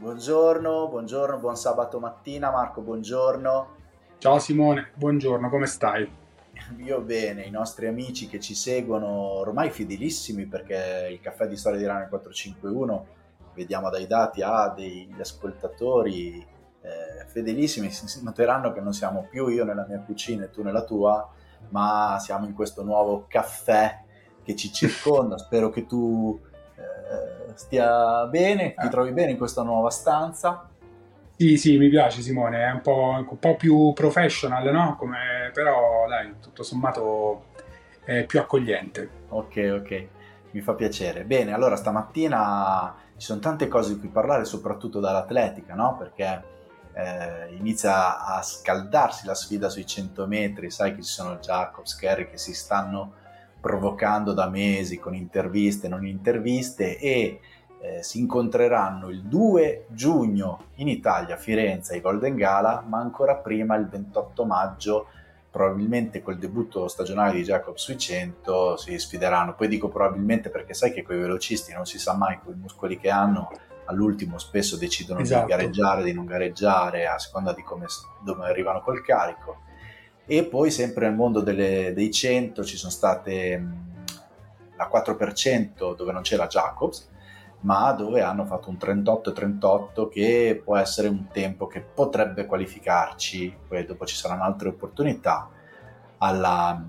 Buongiorno, buongiorno, buon sabato mattina Marco, buongiorno. Ciao Simone, buongiorno, come stai? Io bene, i nostri amici che ci seguono ormai fedelissimi perché il caffè di storia di Rana 451, vediamo dai dati, ha degli ascoltatori eh, fedelissimi, noteranno che non siamo più io nella mia cucina e tu nella tua, ma siamo in questo nuovo caffè che ci circonda. Spero che tu stia bene, ti ah. trovi bene in questa nuova stanza. Sì, sì, mi piace Simone, è un po', un po più professional, no? Come, però dai, tutto sommato è più accogliente. Ok, ok, mi fa piacere. Bene, allora stamattina ci sono tante cose di cui parlare, soprattutto dall'atletica, no? Perché eh, inizia a scaldarsi la sfida sui 100 metri, sai che ci sono Jacobs, Kerry che si stanno provocando da mesi con interviste e non interviste e eh, si incontreranno il 2 giugno in Italia a Firenze ai Golden Gala, ma ancora prima il 28 maggio probabilmente col debutto stagionale di Jacob sui 100 si sfideranno. Poi dico probabilmente perché sai che quei velocisti non si sa mai con i muscoli che hanno, all'ultimo spesso decidono esatto. di gareggiare, di non gareggiare, a seconda di come dove arrivano col carico e poi sempre nel mondo delle, dei 100 ci sono state la 4% dove non c'era Jacobs, ma dove hanno fatto un 38-38 che può essere un tempo che potrebbe qualificarci, poi dopo ci saranno altre opportunità alla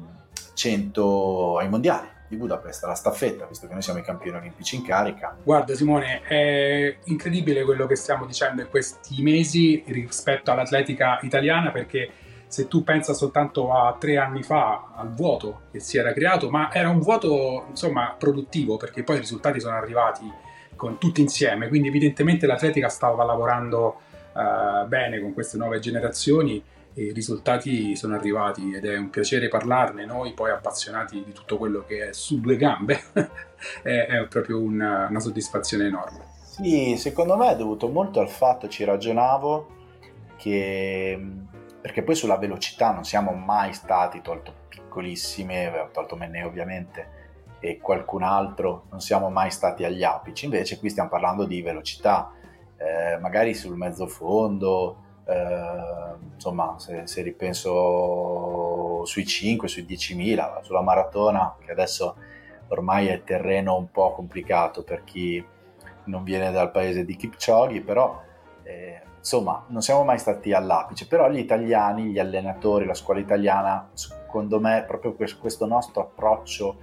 100 ai mondiali di Budapest, alla staffetta, visto che noi siamo i campioni olimpici in carica. Guarda Simone, è incredibile quello che stiamo dicendo in questi mesi rispetto all'atletica italiana perché se tu pensa soltanto a tre anni fa al vuoto che si era creato, ma era un vuoto insomma produttivo perché poi i risultati sono arrivati con tutti insieme, quindi evidentemente l'atletica stava lavorando uh, bene con queste nuove generazioni e i risultati sono arrivati ed è un piacere parlarne, noi poi appassionati di tutto quello che è su due gambe, è, è, proprio una, una soddisfazione enorme. Sì, secondo me è dovuto molto al fatto, ci ragionavo, che perché poi sulla velocità non siamo mai stati, tolto piccolissime, tolto Menne ovviamente, e qualcun altro, non siamo mai stati agli apici, invece qui stiamo parlando di velocità, eh, magari sul mezzo fondo, eh, insomma se, se, ripenso sui 5, sui 10.000, sulla maratona, che adesso ormai è terreno un po' complicato per chi non viene dal paese di Kipchoge, però... Eh, insomma, non siamo mai stati all'apice, però gli italiani, gli allenatori, la scuola italiana, secondo me, proprio questo nostro approccio,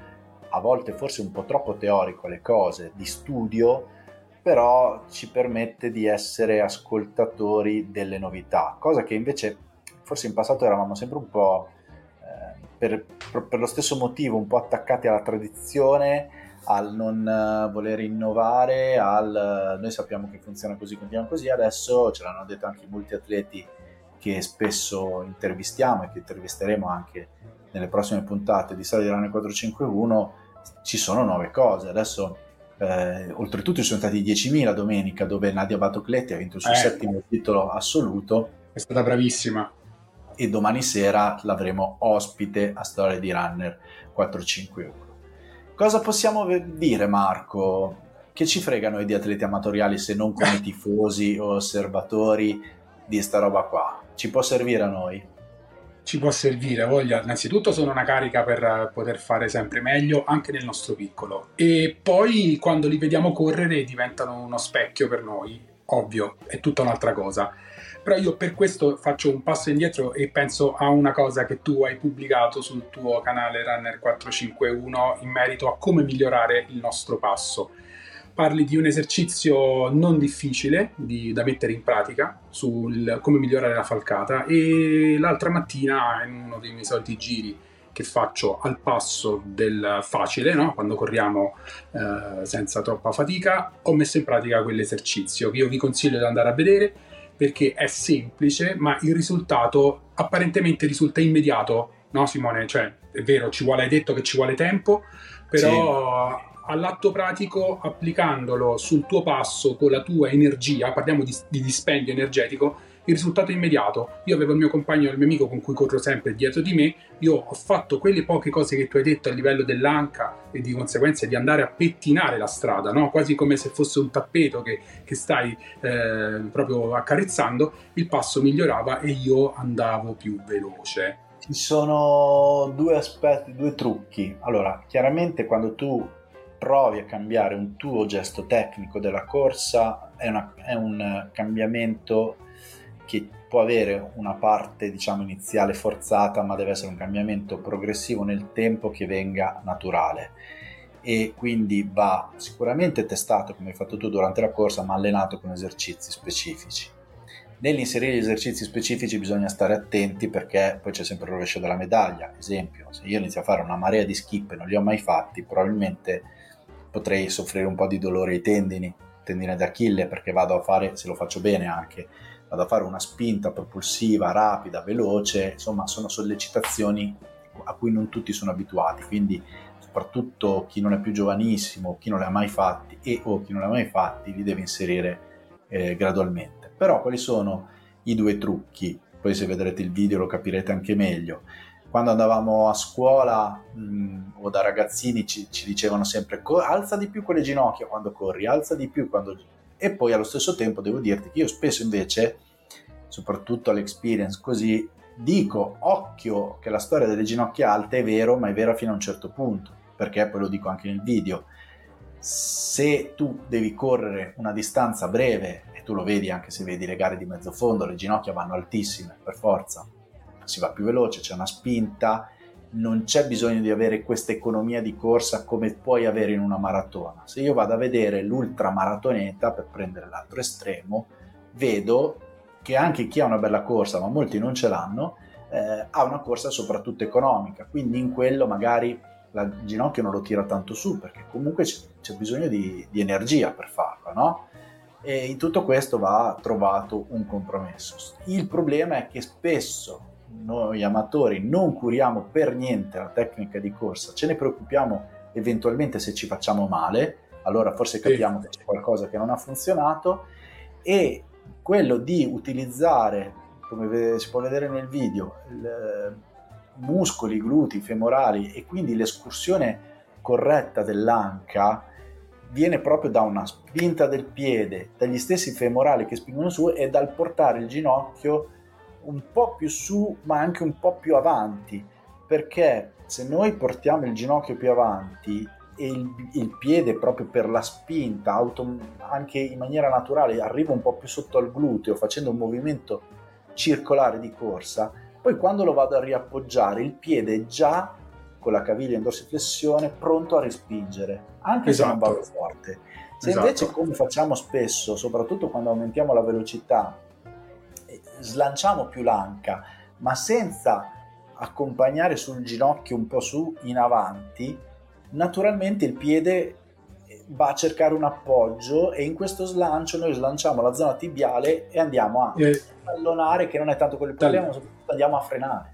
a volte forse un po' troppo teorico alle cose, di studio, però ci permette di essere ascoltatori delle novità, cosa che invece forse in passato eravamo sempre un po', eh, per, per lo stesso motivo, un po' attaccati alla tradizione al non eh, voler innovare, al eh, noi sappiamo che funziona così, continuiamo così, adesso ce l'hanno detto anche molti atleti che spesso intervistiamo e che intervisteremo anche nelle prossime puntate di Sala di Rane 451, ci sono nuove cose. Adesso eh, oltretutto ci sono stati 10.000 domenica dove Nadia Batocletti ha vinto il suo eh. settimo titolo assoluto. È stata bravissima. E domani sera l'avremo ospite a Storia di Runner 451. Cosa possiamo dire, Marco? Che ci fregano i di atleti amatoriali se non come tifosi o osservatori di sta roba qua? Ci può servire a noi? Ci può servire, voglia. Innanzitutto sono una carica per poter fare sempre meglio anche nel nostro piccolo. E poi quando li vediamo correre diventano uno specchio per noi, ovvio, è tutta un'altra cosa. Però io per questo faccio un passo indietro e penso a una cosa che tu hai pubblicato sul tuo canale Runner 451 in merito a come migliorare il nostro passo. Parli di un esercizio non difficile di, da mettere in pratica sul come migliorare la falcata e l'altra mattina in uno dei miei soliti giri che faccio al passo del facile, no? quando corriamo eh, senza troppa fatica, ho messo in pratica quell'esercizio che io vi consiglio di andare a vedere perché è semplice, ma il risultato apparentemente risulta immediato, no Simone? Cioè, è vero, ci vuole, hai detto che ci vuole tempo, però sì. all'atto pratico, applicandolo sul tuo passo con la tua energia, parliamo di, di dispendio energetico, il risultato è immediato. Io avevo il mio compagno, il mio amico con cui corro sempre dietro di me, io ho fatto quelle poche cose che tu hai detto a livello dell'anca e di conseguenza di andare a pettinare la strada, no? quasi come se fosse un tappeto che, che stai eh, proprio accarezzando, il passo migliorava e io andavo più veloce. Ci sono due aspetti, due trucchi. Allora, chiaramente quando tu provi a cambiare un tuo gesto tecnico della corsa, è, una, è un cambiamento che può avere una parte diciamo iniziale forzata ma deve essere un cambiamento progressivo nel tempo che venga naturale. E quindi va sicuramente testato come hai fatto tu durante la corsa ma allenato con esercizi specifici. Nell'inserire gli esercizi specifici bisogna stare attenti perché poi c'è sempre il rovescio della medaglia esempio. Se io inizio a fare una marea di skip e non li ho mai fatti probabilmente potrei soffrire un po' di dolore ai tendini tendine d'Achille perché vado a fare se lo faccio bene anche vado a fare una spinta propulsiva, rapida, veloce, insomma sono sollecitazioni a cui non tutti sono abituati, quindi soprattutto chi non è più giovanissimo, chi non li ha mai fatti e o chi non li ha mai fatti li deve inserire eh, gradualmente. Però quali sono i due trucchi? Poi se vedrete il video lo capirete anche meglio. Quando andavamo a scuola mh, mm, o da ragazzini ci, ci dicevano sempre alza di più con le ginocchia quando corri, alza di più quando e poi allo stesso tempo devo dirti che io spesso invece, soprattutto all'experience così, dico occhio che la storia delle ginocchia alte è vero, ma è vera fino a un certo punto, perché poi lo dico anche nel video. Se tu devi correre una distanza breve, e tu lo vedi anche se vedi le gare di mezzo fondo, le ginocchia vanno altissime per forza, si va più veloce, c'è una spinta, non c'è bisogno di avere questa economia di corsa come puoi avere in una maratona. Se io vado a vedere l'ultramaratoneta, per prendere l'altro estremo, vedo che anche chi ha una bella corsa, ma molti non ce l'hanno, eh, ha una corsa soprattutto economica, quindi in quello magari il ginocchio non lo tira tanto su perché comunque c'è, c'è bisogno di, di, energia per farlo, no? E in tutto questo va trovato un compromesso. Il problema è che spesso noi amatori non curiamo per niente la tecnica di corsa, ce ne preoccupiamo eventualmente se ci facciamo male, allora forse capiamo che c'è qualcosa che non ha funzionato e quello di utilizzare, come si può vedere nel video, muscoli, glutei, femorali e quindi l'escursione corretta dell'anca viene proprio da una spinta del piede, dagli stessi femorali che spingono su e dal portare il ginocchio un po' più su ma anche un po' più avanti perché se noi portiamo il ginocchio più avanti e il, il piede proprio per la spinta auto, anche in maniera naturale arriva un po' più sotto al gluteo facendo un movimento circolare di corsa poi quando lo vado a riappoggiare il piede è già con la caviglia in dorsiflessione pronto a respingere anche esatto. se non vado esatto. forte se esatto. invece come facciamo spesso soprattutto quando aumentiamo la velocità slanciamo più l'anca, ma senza accompagnare sul ginocchio un po' su in avanti, naturalmente il piede va a cercare un appoggio e in questo slancio noi slanciamo la zona tibiale e andiamo a eh, che non è tanto quello il problema, ma soprattutto andiamo a frenare.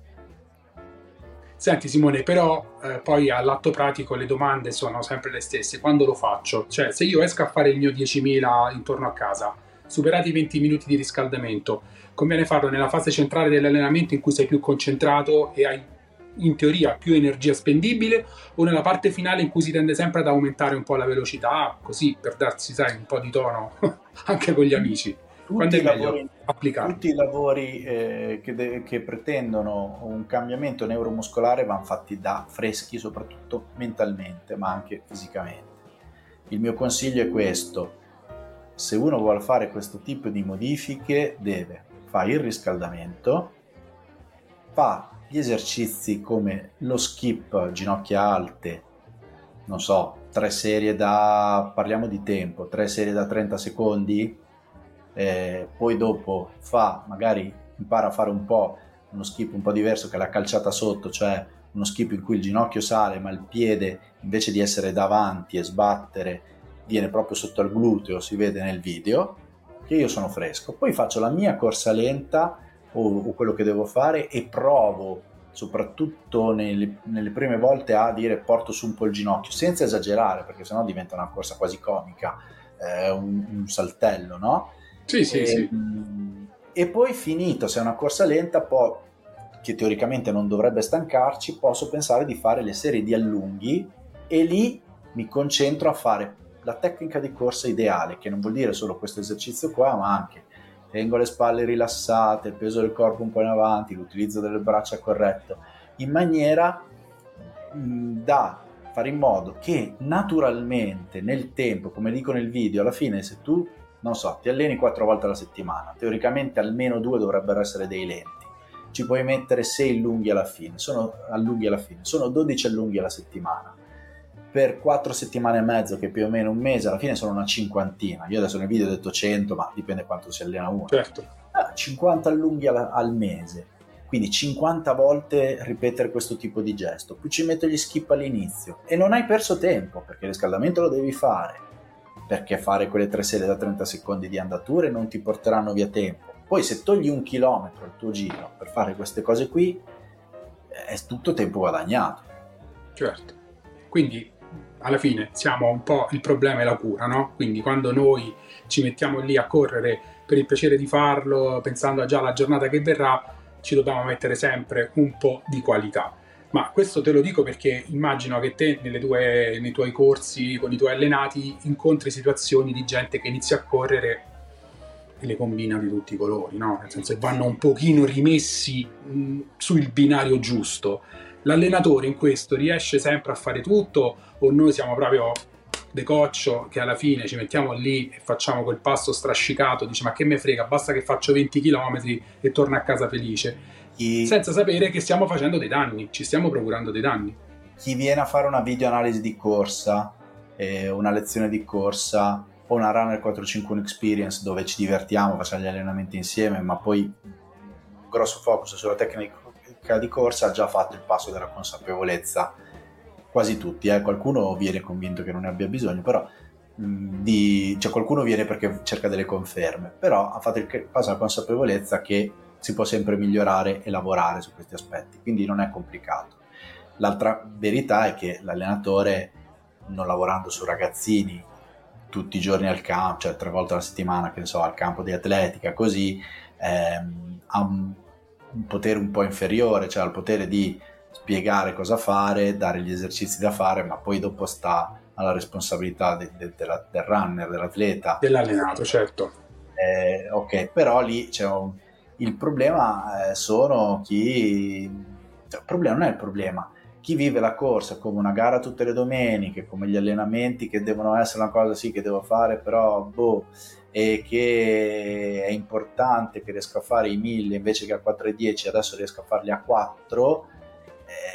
Senti Simone, però eh, poi all'atto pratico le domande sono sempre le stesse. Quando lo faccio? Cioè, se io esco a fare il mio 10.000 intorno a casa, superati i 20 minuti di riscaldamento, conviene farlo nella fase centrale dell'allenamento in cui sei più concentrato e hai in teoria più energia spendibile o nella parte finale in cui si tende sempre ad aumentare un po' la velocità, così per darsi sai, un po' di tono anche con gli amici. Tutti i, lavori, tutti i lavori, eh, che, de- che, pretendono un cambiamento neuromuscolare vanno fatti da freschi, soprattutto mentalmente, ma anche fisicamente. Il mio consiglio è questo: se uno vuole fare questo tipo di modifiche, deve fa il riscaldamento, fa gli esercizi come lo skip ginocchia alte, non so, tre serie da, parliamo di tempo, tre serie da 30 secondi, eh, poi dopo fa, magari impara a fare un po' uno skip un po' diverso che la calciata sotto, cioè uno skip in cui il ginocchio sale ma il piede invece di essere davanti e sbattere viene proprio sotto al gluteo, si vede nel video, che io sono fresco, poi faccio la mia corsa lenta o, o quello che devo fare e provo soprattutto nelle, nelle, prime volte a dire porto su un po' il ginocchio, senza esagerare, perché sennò diventa una corsa quasi comica, eh, un, un, saltello, no? Sì, sì, e, sì. Mh, E poi finito, se è una corsa lenta, poi, che teoricamente non dovrebbe stancarci, posso pensare di fare le serie di allunghi e lì mi concentro a fare la tecnica di corsa ideale, che non vuol dire solo questo esercizio qua, ma anche tengo le spalle rilassate, il peso del corpo un po' in avanti, l'utilizzo delle braccia corretto, in maniera da fare in modo che naturalmente nel tempo, come dico nel video, alla fine se tu, non so, ti alleni quattro volte alla settimana, teoricamente almeno due dovrebbero essere dei lenti. Ci puoi mettere 6 allunghi alla fine, sono alla fine, sono 12 allunghi alla settimana. Per 4 settimane e mezzo, che più o meno un mese, alla fine sono una cinquantina. Io adesso nel video ho detto 100, ma dipende quanto si allena uno. Certo. 50 allunghi al, al mese quindi 50 volte ripetere questo tipo di gesto, poi ci metto gli skip all'inizio e non hai perso tempo perché il riscaldamento lo devi fare, perché fare quelle tre serie da 30 secondi di andature non ti porteranno via tempo. Poi se togli un chilometro al tuo giro per fare queste cose qui, è tutto tempo guadagnato. Certo. Quindi alla fine siamo un po' il problema e la cura, no? Quindi quando noi ci mettiamo lì a correre per il piacere di farlo, pensando già alla giornata che verrà, ci dobbiamo mettere sempre un po' di qualità. Ma questo te lo dico perché immagino che te tue, nei tuoi corsi con i tuoi allenati incontri situazioni di gente che inizia a correre e le combina di tutti i colori, no? Nel senso che vanno un pochino rimessi mh, sul binario giusto. L'allenatore in questo riesce sempre a fare tutto o noi siamo proprio decoccio che alla fine ci mettiamo lì e facciamo quel passo strascicato, dice ma che me frega, basta che faccio 20 km e torno a casa felice, chi... senza sapere che stiamo facendo dei danni, ci stiamo procurando dei danni. Chi viene a fare una video analisi di corsa, eh, una lezione di corsa o una Runner 451 Experience dove ci divertiamo, facciamo gli allenamenti insieme, ma poi grosso focus sulla tecnica di corsa ha già fatto il passo della consapevolezza quasi tutti, eh. qualcuno viene convinto che non ne abbia bisogno, però di, cioè qualcuno viene perché cerca delle conferme, però ha fatto il passo alla consapevolezza che si può sempre migliorare e lavorare su questi aspetti, quindi non è complicato. L'altra verità è che l'allenatore, non lavorando su ragazzini tutti i giorni al campo, cioè tre volte alla settimana, che ne so, al campo di atletica, così, ehm, ha un potere un po' inferiore, cioè ha il potere di spiegare cosa fare, dare gli esercizi da fare, ma poi dopo sta alla responsabilità de, de, de la, del runner, dell'atleta. Dell'allenato, certo. Eh, ok, però lì c'è un... il problema eh, sono chi... Cioè, il problema non è il problema. Chi vive la corsa come una gara tutte le domeniche, come gli allenamenti che devono essere una cosa sì che devo fare, però boh, e che è importante che riesco a fare i 1000 invece che a 4,10 adesso riesco a farli a 4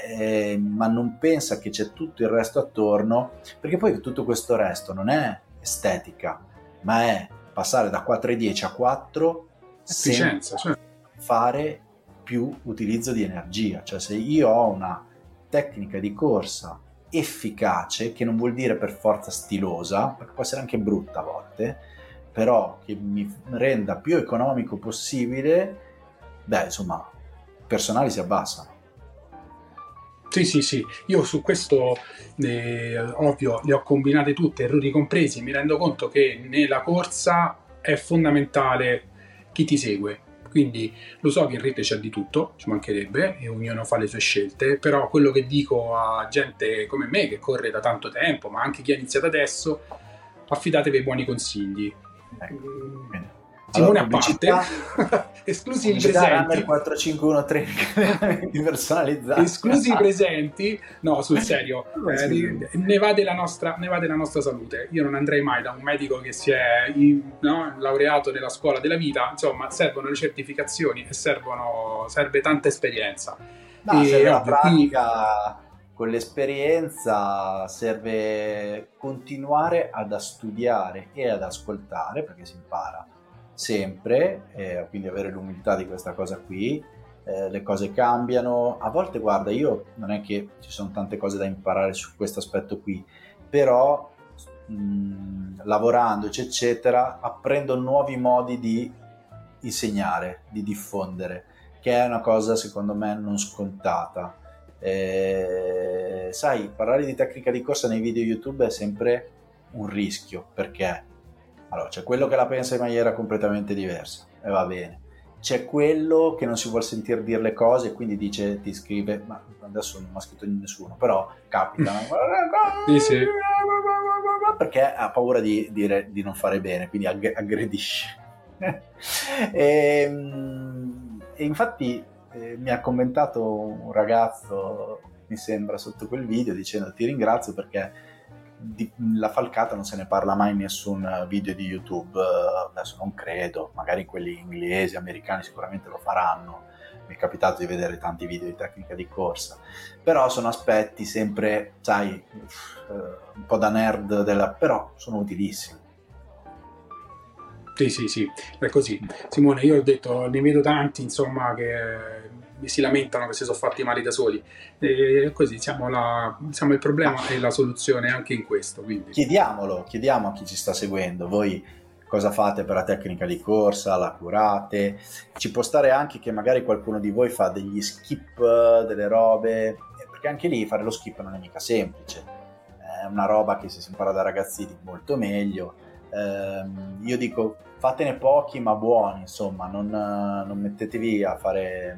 eh, ma non pensa che c'è tutto il resto attorno, perché poi tutto questo resto non è estetica, ma è passare da 4,10 a 4 senza cioè. fare più utilizzo di energia. Cioè se io ho una tecnica di corsa efficace, che non vuol dire per forza stilosa, perché può essere anche brutta a volte, però che mi renda più economico possibile, beh, insomma, personali si abbassano. Sì, sì, sì, io su questo eh, ovvio le ho combinate tutte, errori compresi, mi rendo conto che nella corsa è fondamentale chi ti segue, quindi lo so che in rete c'è di tutto, ci mancherebbe e ognuno fa le sue scelte, però quello che dico a gente come me che corre da tanto tempo, ma anche chi ha iniziato adesso, affidatevi ai buoni consigli. Ecco. Simone allora, a parte, esclusi i presenti. 451 training personalizzati. Esclusi i presenti, no, sul serio, eh, ne, va della nostra, ne va della nostra salute. Io non andrei mai da un medico che si è no, laureato nella scuola della vita, insomma, servono le certificazioni e servono, serve tanta esperienza. No, e, serve la pratica. Con l'esperienza serve continuare ad studiare e ad ascoltare perché si impara sempre, eh, quindi avere l'umiltà di questa cosa qui. Eh, le cose cambiano, a volte guarda, io non è che ci sono tante cose da imparare su questo aspetto qui, però mh, lavorandoci, eccetera, apprendo nuovi modi di insegnare, di diffondere, che è una cosa secondo me non scontata. Eh, sai, parlare di tecnica di corsa nei video YouTube è sempre un rischio perché allora, c'è quello che la pensa in maniera completamente diversa e va bene. c'è quello che non si vuole sentire dire le cose e quindi dice, ti scrive, ma adesso non mi ha scritto nessuno, però capita, sì, sì. perché ha paura di, dire, di non fare bene, quindi ag- aggredisce. e, ehm, e, infatti eh, mi ha commentato un ragazzo, mi sembra, sotto quel video dicendo ti ringrazio perché di, la falcata non se ne parla mai in nessun video di YouTube, adesso non credo, magari quelli inglesi, americani sicuramente lo faranno, mi è capitato di vedere tanti video di tecnica di corsa, però sono aspetti sempre, sai, eh, un po' da nerd, della, però sono utilissimi. Sì, sì, sì, è così. Simone, io ho detto, ne vedo tanti, insomma, che si lamentano che si sono fatti male da soli. E così siamo, la, siamo il problema e la soluzione anche in questo. Quindi. Chiediamolo, chiediamo a chi ci sta seguendo. Voi cosa fate per la tecnica di corsa, la curate? Ci può stare anche che magari qualcuno di voi fa degli skip, delle robe, perché anche lì fare lo skip non è mica semplice. È una roba che se si impara da ragazzini molto meglio ehm, io dico fatene pochi ma buoni, insomma, non, non mettetevi a fare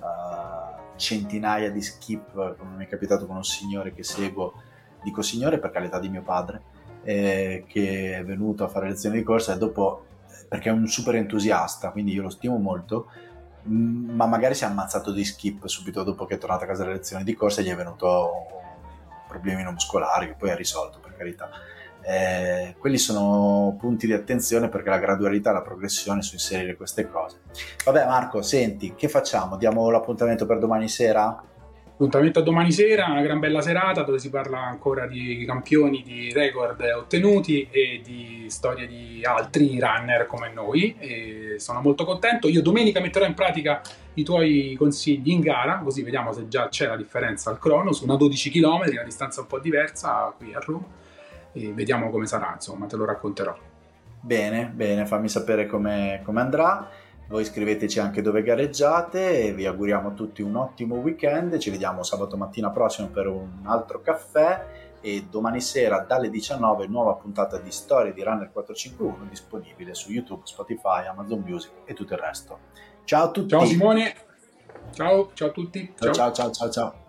uh, centinaia di skip, come mi è capitato con un signore che seguo, dico signore perché ha l'età di mio padre, eh, che è venuto a fare lezioni di corsa e dopo, perché è un super entusiasta, quindi io lo stimo molto, mm, ma magari si è ammazzato di skip subito dopo che è tornato a casa dalle lezioni di corsa e gli è venuto problemi muscolari che poi ha risolto per carità eh, quelli sono punti di attenzione perché la gradualità, la progressione su inserire queste cose. Vabbè Marco, senti, che facciamo? Diamo l'appuntamento per domani sera? Appuntamento a domani sera, una gran bella serata dove si parla ancora di campioni, di record ottenuti e di storie di altri runner come noi. E sono molto contento. Io domenica metterò in pratica i tuoi consigli in gara, così vediamo se già c'è la differenza al crono su una 12 km, una distanza un po' diversa qui a Roma e vediamo come sarà, insomma, te lo racconterò. Bene, bene, fammi sapere come, come andrà. Voi scriveteci anche dove gareggiate e vi auguriamo tutti un ottimo weekend. Ci vediamo sabato mattina prossimo per un altro caffè e domani sera dalle 19 nuova puntata di Storie di Runner 451 disponibile su YouTube, Spotify, Amazon Music e tutto il resto. Ciao a tutti. Ciao Simone. Ciao, ciao a tutti. ciao, ciao, ciao. ciao. ciao.